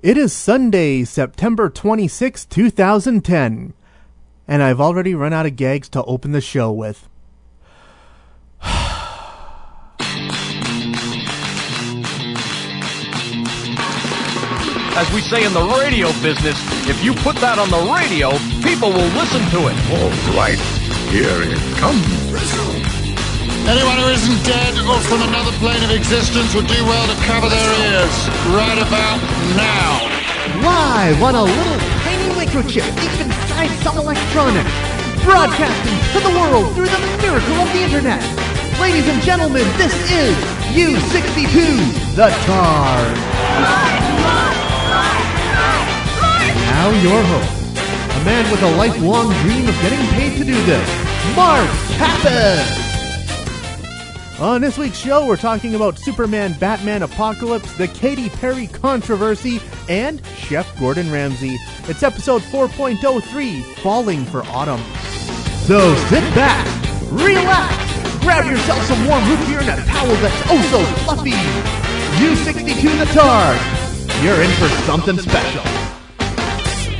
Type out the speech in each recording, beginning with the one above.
It is Sunday, September 26, 2010, and I've already run out of gags to open the show with. As we say in the radio business, if you put that on the radio, people will listen to it. All right, here it comes. Anyone who isn't dead or from another plane of existence would do well to cover their ears right about now. Live on a little tiny microchip deep inside some electronics, broadcasting to the world through the miracle of the internet. Ladies and gentlemen, this is U62, the Targ. Now your host, a man with a lifelong dream of getting paid to do this, Mark Kappas. On this week's show, we're talking about Superman Batman Apocalypse, the Katy Perry controversy, and Chef Gordon Ramsay. It's episode 4.03 Falling for Autumn. So sit back, relax, grab yourself some warm root beer and a towel that's oh so fluffy. U62 the. You're in for something special.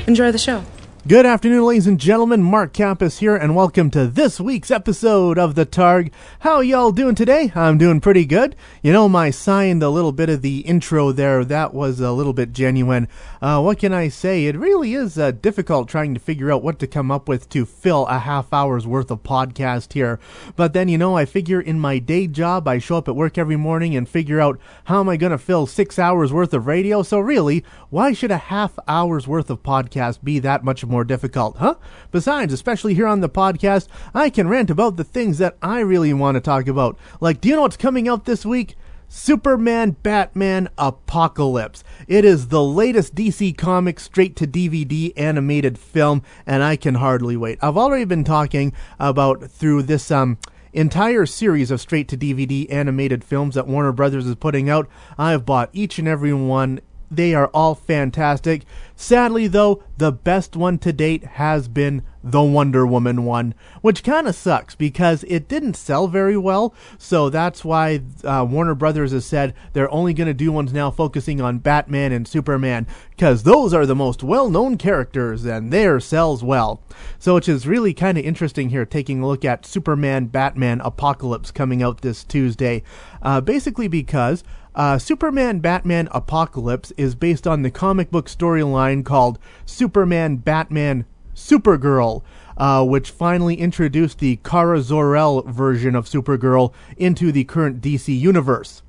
Enjoy the show. Good afternoon, ladies and gentlemen. Mark Kappas here, and welcome to this week's episode of the Targ. How y'all doing today? I'm doing pretty good. You know, my sign, the little bit of the intro there, that was a little bit genuine. Uh, what can I say? It really is uh, difficult trying to figure out what to come up with to fill a half hour's worth of podcast here. But then, you know, I figure in my day job, I show up at work every morning and figure out how am I going to fill six hours worth of radio. So really, why should a half hour's worth of podcast be that much more difficult, huh? Besides, especially here on the podcast, I can rant about the things that I really want to talk about. Like, do you know what's coming out this week? Superman Batman Apocalypse. It is the latest DC Comics straight to DVD animated film, and I can hardly wait. I've already been talking about through this um entire series of straight to DVD animated films that Warner Brothers is putting out. I've bought each and every one. They are all fantastic. Sadly, though, the best one to date has been the Wonder Woman one, which kind of sucks because it didn't sell very well. So that's why uh, Warner Brothers has said they're only going to do ones now focusing on Batman and Superman because those are the most well known characters and theirs sells well. So, which is really kind of interesting here, taking a look at Superman Batman Apocalypse coming out this Tuesday. Uh, basically, because uh, Superman Batman Apocalypse is based on the comic book storyline called Superman Batman Supergirl, uh, which finally introduced the Kara Zor-El version of Supergirl into the current DC universe.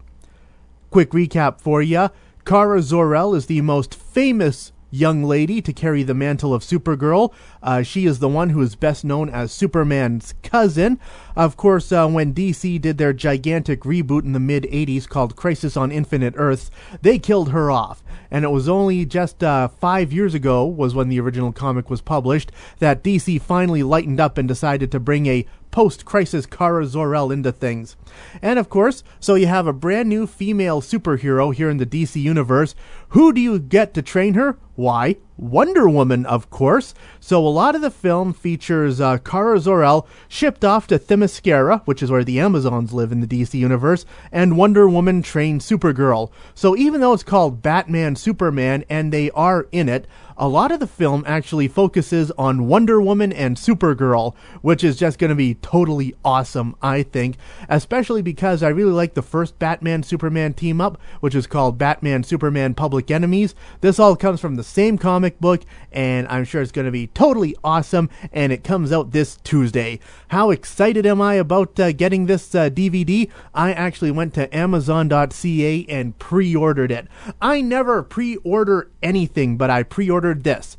Quick recap for you Kara Zor-El is the most famous young lady to carry the mantle of Supergirl. Uh, she is the one who is best known as Superman's cousin. Of course, uh, when DC did their gigantic reboot in the mid 80s called Crisis on Infinite Earths, they killed her off. And it was only just uh, five years ago, was when the original comic was published, that DC finally lightened up and decided to bring a post crisis Kara Zor-El into things. And of course, so you have a brand new female superhero here in the DC universe. Who do you get to train her? Why, Wonder Woman, of course. So a lot of the film features uh, Kara Zor-El shipped off to Themyscira, which is where the Amazons live in the DC universe, and Wonder Woman trained Supergirl. So even though it's called Batman Superman and they are in it, a lot of the film actually focuses on Wonder Woman and Supergirl, which is just going to be totally awesome, I think. Especially because I really like the first Batman Superman team up, which is called Batman Superman Public Enemies. This all comes from the same comic book, and I'm sure it's going to be totally awesome, and it comes out this Tuesday. How excited am I about uh, getting this uh, DVD? I actually went to Amazon.ca and pre ordered it. I never pre order anything, but I pre ordered this.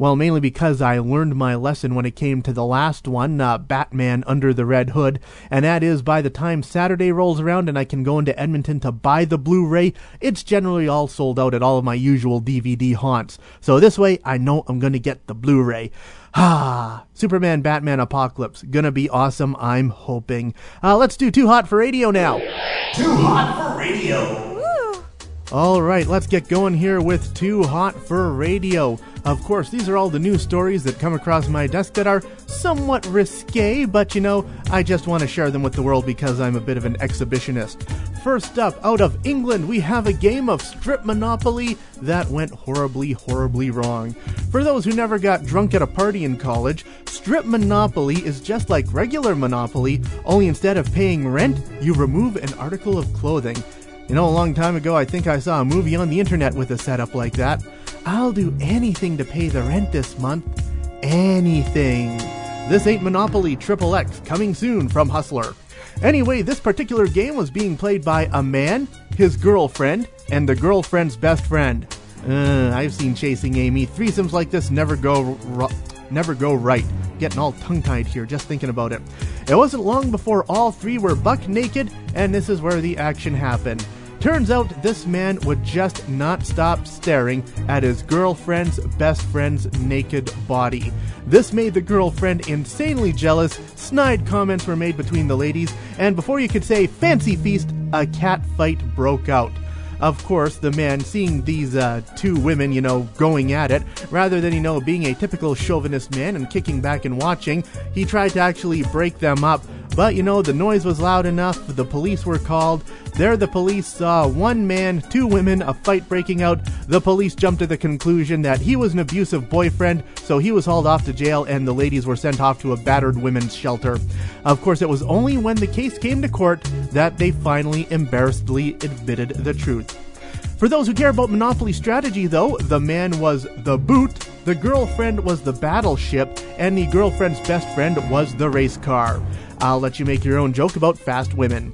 Well, mainly because I learned my lesson when it came to the last one, uh, Batman Under the Red Hood, and that is by the time Saturday rolls around and I can go into Edmonton to buy the Blu ray, it's generally all sold out at all of my usual DVD haunts. So this way, I know I'm going to get the Blu ray. Ah, Superman Batman Apocalypse. Gonna be awesome, I'm hoping. Uh, let's do Too Hot for Radio now. Too hot for radio. All right, let's get going here with Too Hot for Radio. Of course, these are all the news stories that come across my desk that are somewhat risque, but you know, I just want to share them with the world because I'm a bit of an exhibitionist. First up, out of England, we have a game of strip monopoly that went horribly, horribly wrong. For those who never got drunk at a party in college, strip monopoly is just like regular monopoly, only instead of paying rent, you remove an article of clothing. You know, a long time ago, I think I saw a movie on the internet with a setup like that. I'll do anything to pay the rent this month. Anything. This ain't Monopoly Triple X, coming soon from Hustler. Anyway, this particular game was being played by a man, his girlfriend, and the girlfriend's best friend. Uh, I've seen Chasing Amy. Threesomes like this never go never go right. Getting all tongue tied here just thinking about it. It wasn't long before all three were buck naked, and this is where the action happened. Turns out this man would just not stop staring at his girlfriend's best friend's naked body. This made the girlfriend insanely jealous, snide comments were made between the ladies, and before you could say fancy feast, a cat fight broke out. Of course, the man, seeing these uh, two women, you know, going at it, rather than, you know, being a typical chauvinist man and kicking back and watching, he tried to actually break them up. But, you know, the noise was loud enough, the police were called. There, the police saw one man, two women, a fight breaking out. The police jumped to the conclusion that he was an abusive boyfriend, so he was hauled off to jail and the ladies were sent off to a battered women's shelter. Of course, it was only when the case came to court that they finally embarrassedly admitted the truth. For those who care about Monopoly strategy, though, the man was the boot, the girlfriend was the battleship, and the girlfriend's best friend was the race car. I'll let you make your own joke about fast women.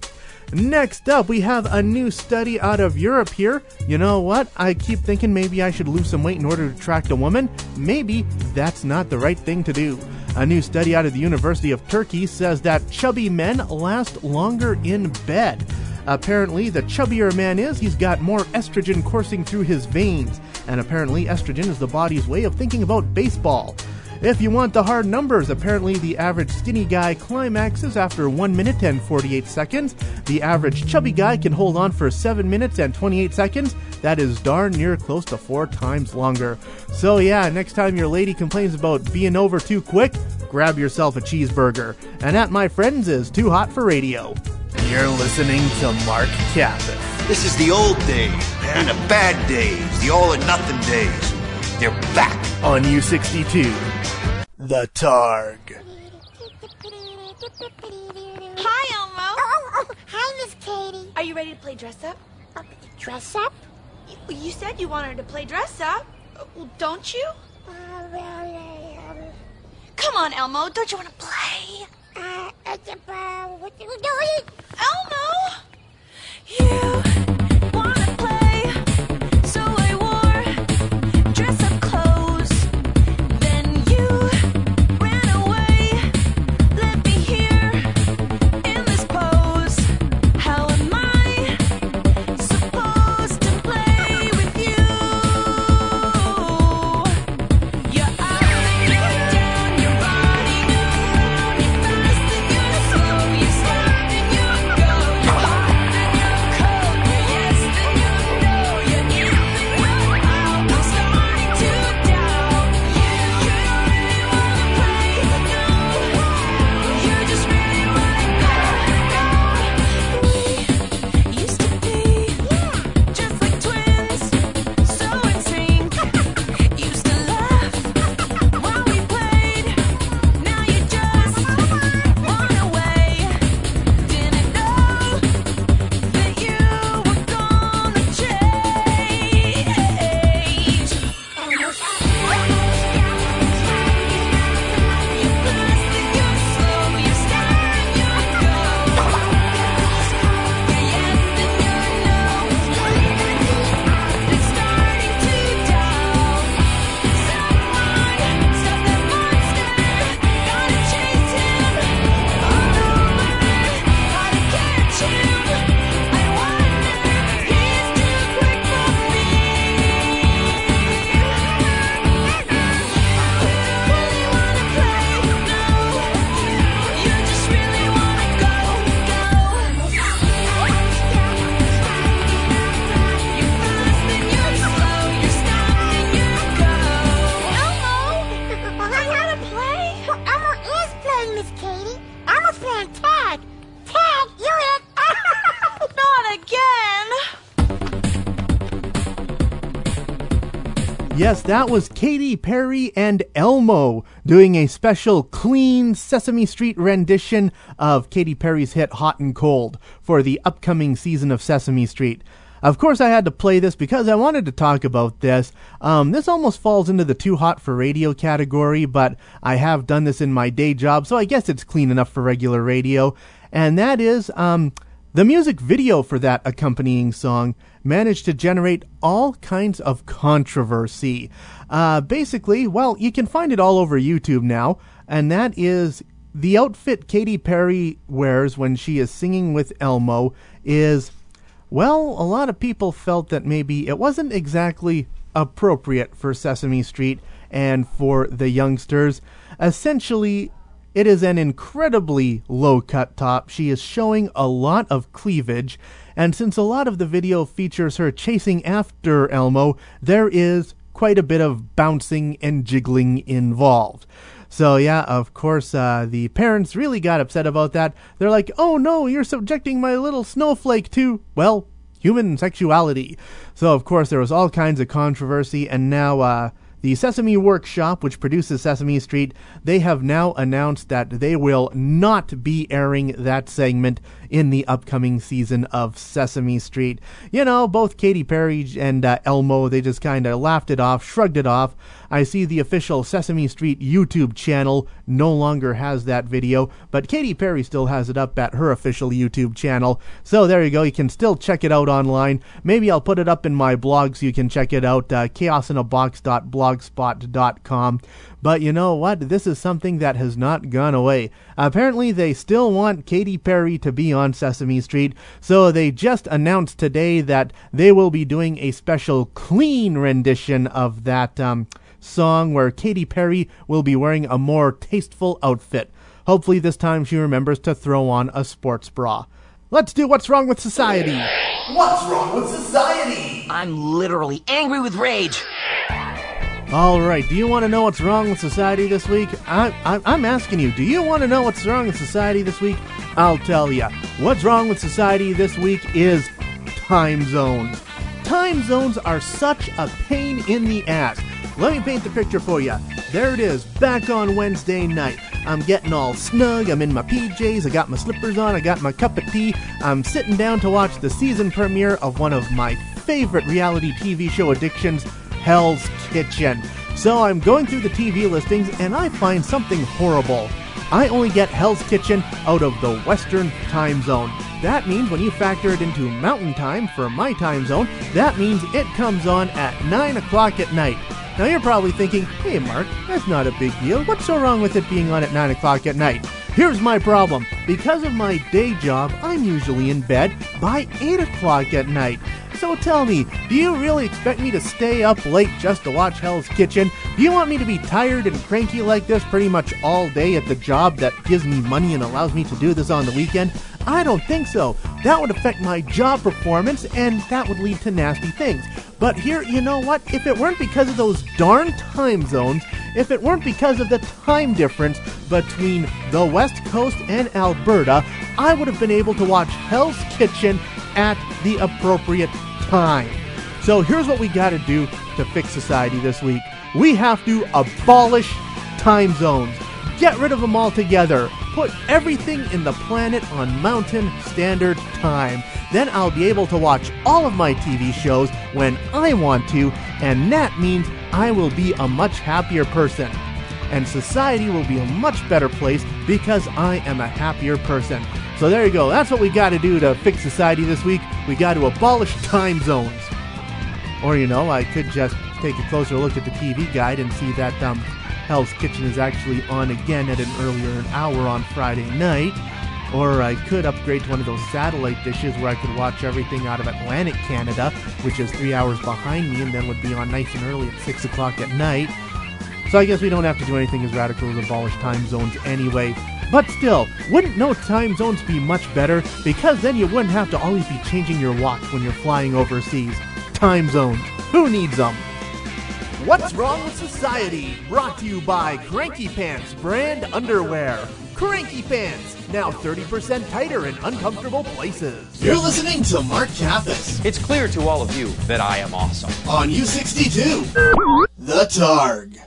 Next up, we have a new study out of Europe here. You know what? I keep thinking maybe I should lose some weight in order to attract a woman. Maybe that's not the right thing to do. A new study out of the University of Turkey says that chubby men last longer in bed. Apparently, the chubbier a man is, he's got more estrogen coursing through his veins. And apparently, estrogen is the body's way of thinking about baseball. If you want the hard numbers, apparently the average skinny guy climaxes after 1 minute and 48 seconds. The average chubby guy can hold on for 7 minutes and 28 seconds. That is darn near close to 4 times longer. So, yeah, next time your lady complains about being over too quick, grab yourself a cheeseburger. And that, my friends, is too hot for radio. You're listening to Mark Kappas. This is the old days, man, the bad days, the all or nothing days. They're back. On U62, The Targ. Hi, Elmo. Oh, oh, hi, Miss Katie. Are you ready to play dress up? Uh, dress up? You, you said you wanted to play dress up. Uh, Well, don't you? Uh, well, um, Come on, Elmo. Don't you want to play? Uh, uh, uh, what you doing? Elmo! You that was Katy Perry and Elmo doing a special clean Sesame Street rendition of Katy Perry's hit Hot and Cold for the upcoming season of Sesame Street. Of course, I had to play this because I wanted to talk about this. Um, this almost falls into the too hot for radio category, but I have done this in my day job, so I guess it's clean enough for regular radio. And that is um, the music video for that accompanying song managed to generate all kinds of controversy. Uh, basically, well, you can find it all over YouTube now, and that is the outfit Katy Perry wears when she is singing with Elmo is, well, a lot of people felt that maybe it wasn't exactly appropriate for Sesame Street and for the youngsters. Essentially, it is an incredibly low cut top. She is showing a lot of cleavage, and since a lot of the video features her chasing after Elmo, there is quite a bit of bouncing and jiggling involved. So, yeah, of course, uh, the parents really got upset about that. They're like, oh no, you're subjecting my little snowflake to, well, human sexuality. So, of course, there was all kinds of controversy, and now, uh, the Sesame Workshop, which produces Sesame Street, they have now announced that they will not be airing that segment in the upcoming season of Sesame Street. You know, both Katy Perry and uh, Elmo, they just kind of laughed it off, shrugged it off. I see the official Sesame Street YouTube channel no longer has that video, but Katy Perry still has it up at her official YouTube channel. So there you go, you can still check it out online. Maybe I'll put it up in my blog so you can check it out, uh, chaosinabox.blogspot.com. But you know what? This is something that has not gone away. Apparently, they still want Katy Perry to be on Sesame Street, so they just announced today that they will be doing a special clean rendition of that um, song where Katy Perry will be wearing a more tasteful outfit. Hopefully, this time she remembers to throw on a sports bra. Let's do What's Wrong with Society. What's wrong with society? I'm literally angry with rage. All right, do you want to know what's wrong with society this week? I, I, I'm asking you, do you want to know what's wrong with society this week? I'll tell you. What's wrong with society this week is time zones. Time zones are such a pain in the ass. Let me paint the picture for you. There it is, back on Wednesday night. I'm getting all snug, I'm in my PJs, I got my slippers on, I got my cup of tea. I'm sitting down to watch the season premiere of one of my favorite reality TV show addictions, Hell's Kitchen. So I'm going through the TV listings and I find something horrible. I only get Hell's Kitchen out of the Western time zone. That means when you factor it into Mountain Time for my time zone, that means it comes on at 9 o'clock at night. Now you're probably thinking, hey Mark, that's not a big deal. What's so wrong with it being on at 9 o'clock at night? Here's my problem. Because of my day job, I'm usually in bed by 8 o'clock at night. So tell me, do you really expect me to stay up late just to watch Hell's Kitchen? Do you want me to be tired and cranky like this pretty much all day at the job that gives me money and allows me to do this on the weekend? I don't think so. That would affect my job performance and that would lead to nasty things. But here, you know what? If it weren't because of those darn time zones, if it weren't because of the time difference between the West Coast and Alberta, I would have been able to watch Hell's Kitchen at the appropriate time. So here's what we got to do to fix society this week. We have to abolish time zones. Get rid of them altogether. Put everything in the planet on Mountain Standard Time. Then I'll be able to watch all of my TV shows when I want to, and that means I will be a much happier person. And society will be a much better place because I am a happier person. So there you go. That's what we got to do to fix society this week. We got to abolish time zones. Or, you know, I could just take a closer look at the TV guide and see that um, Hell's Kitchen is actually on again at an earlier hour on Friday night. Or I could upgrade to one of those satellite dishes where I could watch everything out of Atlantic Canada, which is three hours behind me and then would be on nice and early at 6 o'clock at night. So I guess we don't have to do anything as radical as abolish time zones anyway. But still, wouldn't no time zones be much better? Because then you wouldn't have to always be changing your watch when you're flying overseas. Time zones. Who needs them? What's Wrong with Society? Brought to you by Cranky Pants brand underwear. Cranky Pants, now 30% tighter in uncomfortable places. You're listening to Mark Kappas It's clear to all of you that I am awesome. on U62. the Targ.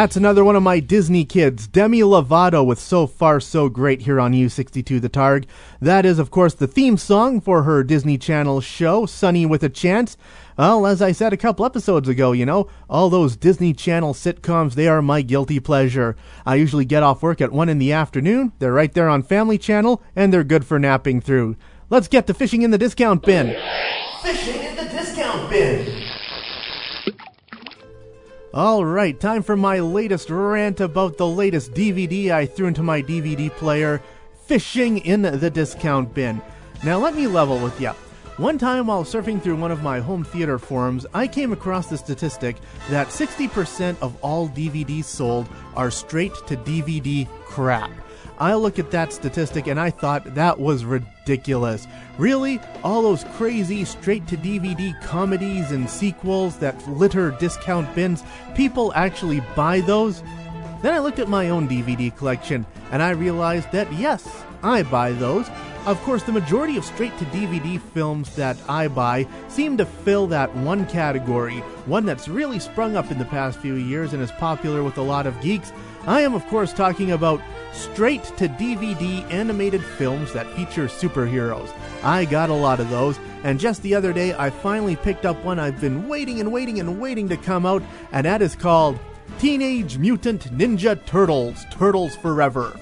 That's another one of my Disney kids, Demi Lovato with So Far So Great here on U62 The Targ. That is, of course, the theme song for her Disney Channel show, Sonny with a Chance. Well, as I said a couple episodes ago, you know, all those Disney Channel sitcoms, they are my guilty pleasure. I usually get off work at 1 in the afternoon, they're right there on Family Channel, and they're good for napping through. Let's get to fishing in the discount bin. Fishing in the discount bin. All right, time for my latest rant about the latest DVD I threw into my DVD player Fishing in the Discount Bin. Now, let me level with you. One time while surfing through one of my home theater forums, I came across the statistic that 60% of all DVDs sold are straight to DVD crap. I look at that statistic and I thought that was ridiculous. Really? All those crazy straight to DVD comedies and sequels that litter discount bins, people actually buy those? Then I looked at my own DVD collection and I realized that yes, I buy those. Of course, the majority of straight to DVD films that I buy seem to fill that one category, one that's really sprung up in the past few years and is popular with a lot of geeks. I am, of course, talking about straight to DVD animated films that feature superheroes. I got a lot of those, and just the other day I finally picked up one I've been waiting and waiting and waiting to come out, and that is called Teenage Mutant Ninja Turtles Turtles Forever.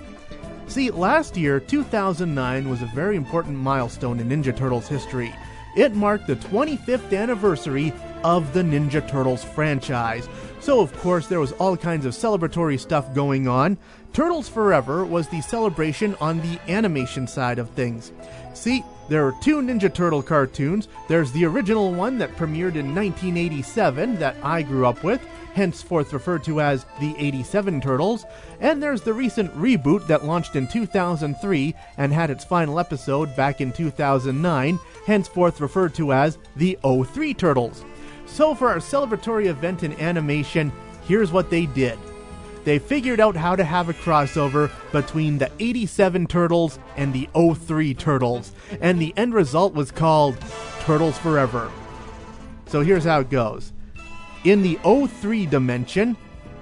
See, last year, 2009, was a very important milestone in Ninja Turtles history. It marked the 25th anniversary of the Ninja Turtles franchise. So, of course, there was all kinds of celebratory stuff going on. Turtles Forever was the celebration on the animation side of things. See, there are two Ninja Turtle cartoons. There's the original one that premiered in 1987 that I grew up with, henceforth referred to as the 87 Turtles, and there's the recent reboot that launched in 2003 and had its final episode back in 2009, henceforth referred to as the 03 Turtles. So, for our celebratory event in animation, here's what they did. They figured out how to have a crossover between the 87 Turtles and the 03 Turtles, and the end result was called Turtles Forever. So here's how it goes. In the 03 dimension,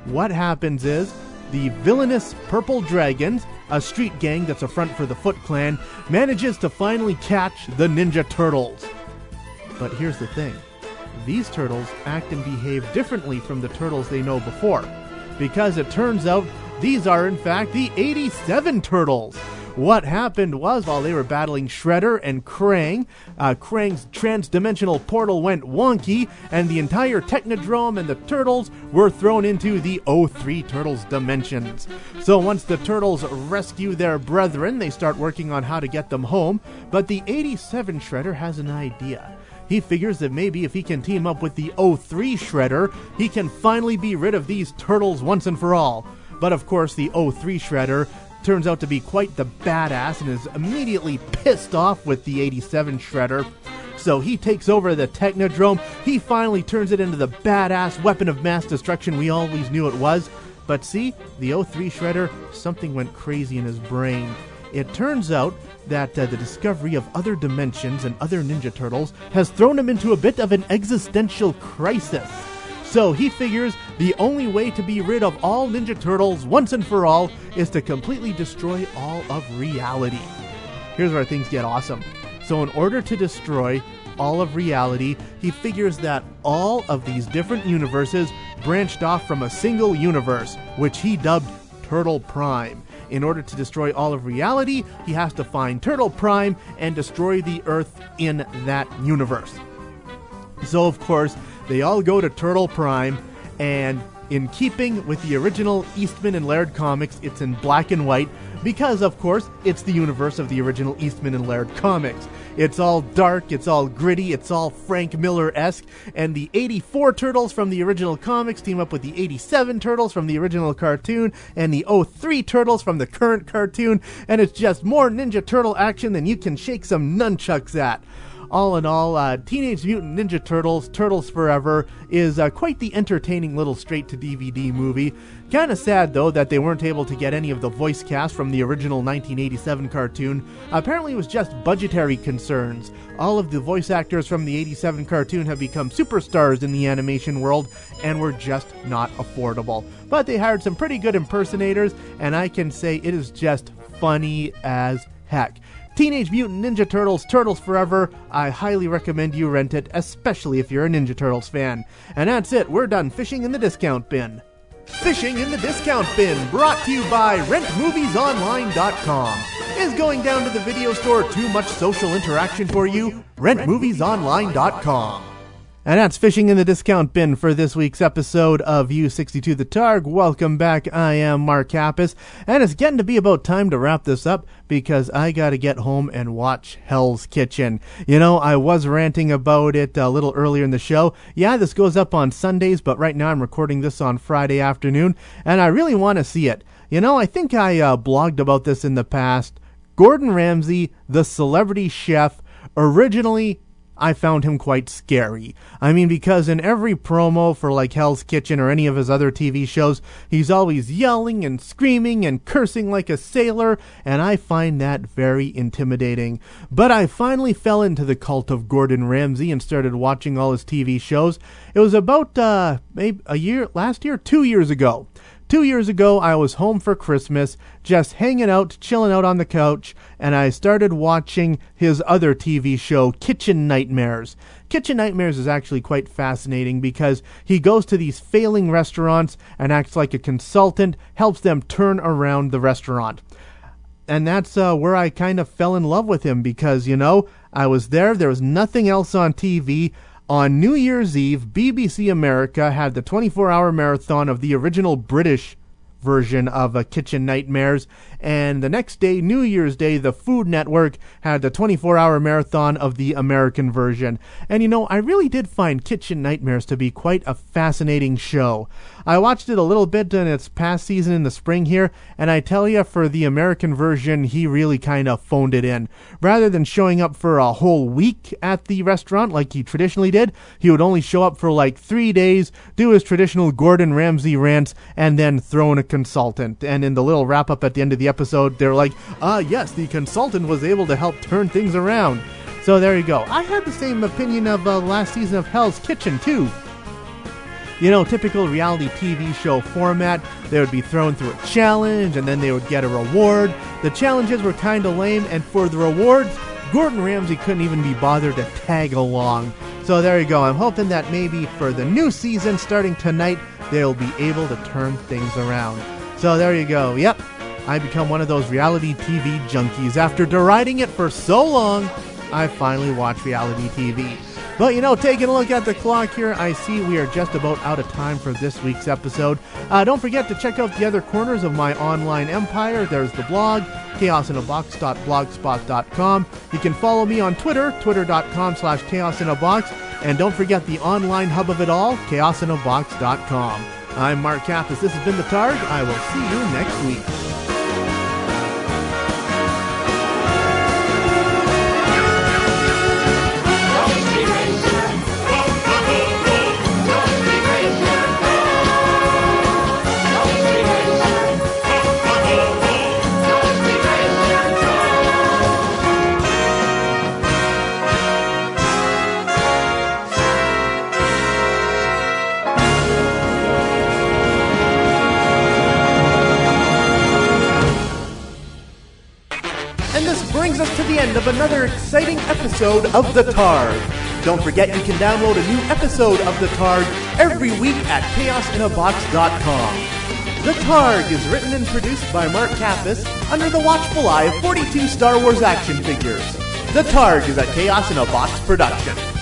what happens is the villainous Purple Dragons, a street gang that's a front for the Foot Clan, manages to finally catch the Ninja Turtles. But here's the thing these turtles act and behave differently from the turtles they know before. Because it turns out These are, in fact, the 87 Turtles. What happened was, while they were battling Shredder and Krang, uh, Krang's trans-dimensional portal went wonky, and the entire Technodrome and the Turtles were thrown into the O3 Turtles dimensions. So once the Turtles rescue their brethren, they start working on how to get them home, but the 87 Shredder has an idea. He figures that maybe if he can team up with the O3 Shredder, he can finally be rid of these turtles once and for all. But of course, the O3 Shredder turns out to be quite the badass and is immediately pissed off with the 87 Shredder. So he takes over the Technodrome. He finally turns it into the badass weapon of mass destruction we always knew it was. But see, the O3 Shredder, something went crazy in his brain. It turns out that uh, the discovery of other dimensions and other Ninja Turtles has thrown him into a bit of an existential crisis. So he figures the only way to be rid of all Ninja Turtles once and for all is to completely destroy all of reality. Here's where things get awesome. So, in order to destroy all of reality, he figures that all of these different universes branched off from a single universe, which he dubbed Turtle Prime. In order to destroy all of reality, he has to find Turtle Prime and destroy the Earth in that universe. So, of course, they all go to Turtle Prime, and in keeping with the original Eastman and Laird comics, it's in black and white because, of course, it's the universe of the original Eastman and Laird comics. It's all dark, it's all gritty, it's all Frank Miller esque, and the 84 Turtles from the original comics team up with the 87 Turtles from the original cartoon, and the 03 Turtles from the current cartoon, and it's just more Ninja Turtle action than you can shake some nunchucks at all in all, uh, Teenage Mutant Ninja Turtles, Turtles Forever, is uh, quite the entertaining little straight to DVD movie. Kind of sad, though, that they weren't able to get any of the voice cast from the original 1987 cartoon. Apparently, it was just budgetary concerns. All of the voice actors from the 87 cartoon have become superstars in the animation world and were just not affordable. But they hired some pretty good impersonators, and I can say it is just funny as heck. Teenage Mutant Ninja Turtles Turtles Forever. I highly recommend you rent it, especially if you're a Ninja Turtles fan. And that's it, we're done fishing in the discount bin. Fishing in the discount bin, brought to you by RentMoviesOnline.com. Is going down to the video store too much social interaction for you? RentMoviesOnline.com. And that's fishing in the discount bin for this week's episode of U62 The Targ. Welcome back. I am Mark Kappas, and it's getting to be about time to wrap this up because I got to get home and watch Hell's Kitchen. You know, I was ranting about it a little earlier in the show. Yeah, this goes up on Sundays, but right now I'm recording this on Friday afternoon, and I really want to see it. You know, I think I uh, blogged about this in the past. Gordon Ramsay, the celebrity chef, originally I found him quite scary. I mean, because in every promo for like Hell's Kitchen or any of his other TV shows, he's always yelling and screaming and cursing like a sailor, and I find that very intimidating. But I finally fell into the cult of Gordon Ramsay and started watching all his TV shows. It was about, uh, maybe a year, last year, two years ago. Two years ago, I was home for Christmas, just hanging out, chilling out on the couch, and I started watching his other TV show, Kitchen Nightmares. Kitchen Nightmares is actually quite fascinating because he goes to these failing restaurants and acts like a consultant, helps them turn around the restaurant. And that's uh, where I kind of fell in love with him because, you know, I was there, there was nothing else on TV. On New Year's Eve, BBC America had the 24 hour marathon of the original British version of uh, Kitchen Nightmares. And the next day, New Year's Day, the Food Network had the 24 hour marathon of the American version. And you know, I really did find Kitchen Nightmares to be quite a fascinating show. I watched it a little bit in its past season in the spring here, and I tell you, for the American version, he really kind of phoned it in. Rather than showing up for a whole week at the restaurant like he traditionally did, he would only show up for like three days, do his traditional Gordon Ramsay rants, and then throw in a consultant. And in the little wrap up at the end of the episode, they're like, ah, yes, the consultant was able to help turn things around. So there you go. I had the same opinion of uh, last season of Hell's Kitchen, too. You know, typical reality TV show format, they would be thrown through a challenge and then they would get a reward. The challenges were kind of lame, and for the rewards, Gordon Ramsay couldn't even be bothered to tag along. So there you go. I'm hoping that maybe for the new season starting tonight, they'll be able to turn things around. So there you go. Yep, I become one of those reality TV junkies. After deriding it for so long, I finally watch reality TV. But you know, taking a look at the clock here, I see we are just about out of time for this week's episode. Uh, don't forget to check out the other corners of my online empire. There's the blog, chaosinabox.blogspot.com. You can follow me on Twitter, twitter.com slash chaosinabox. And don't forget the online hub of it all, chaosinabox.com. I'm Mark Kappas. This has been The Targ. I will see you next week. This brings us to the end of another exciting episode of The Targ. Don't forget you can download a new episode of The Targ every week at chaosinabox.com. The Targ is written and produced by Mark Kappas under the watchful eye of 42 Star Wars action figures. The Targ is a Chaos in a Box production.「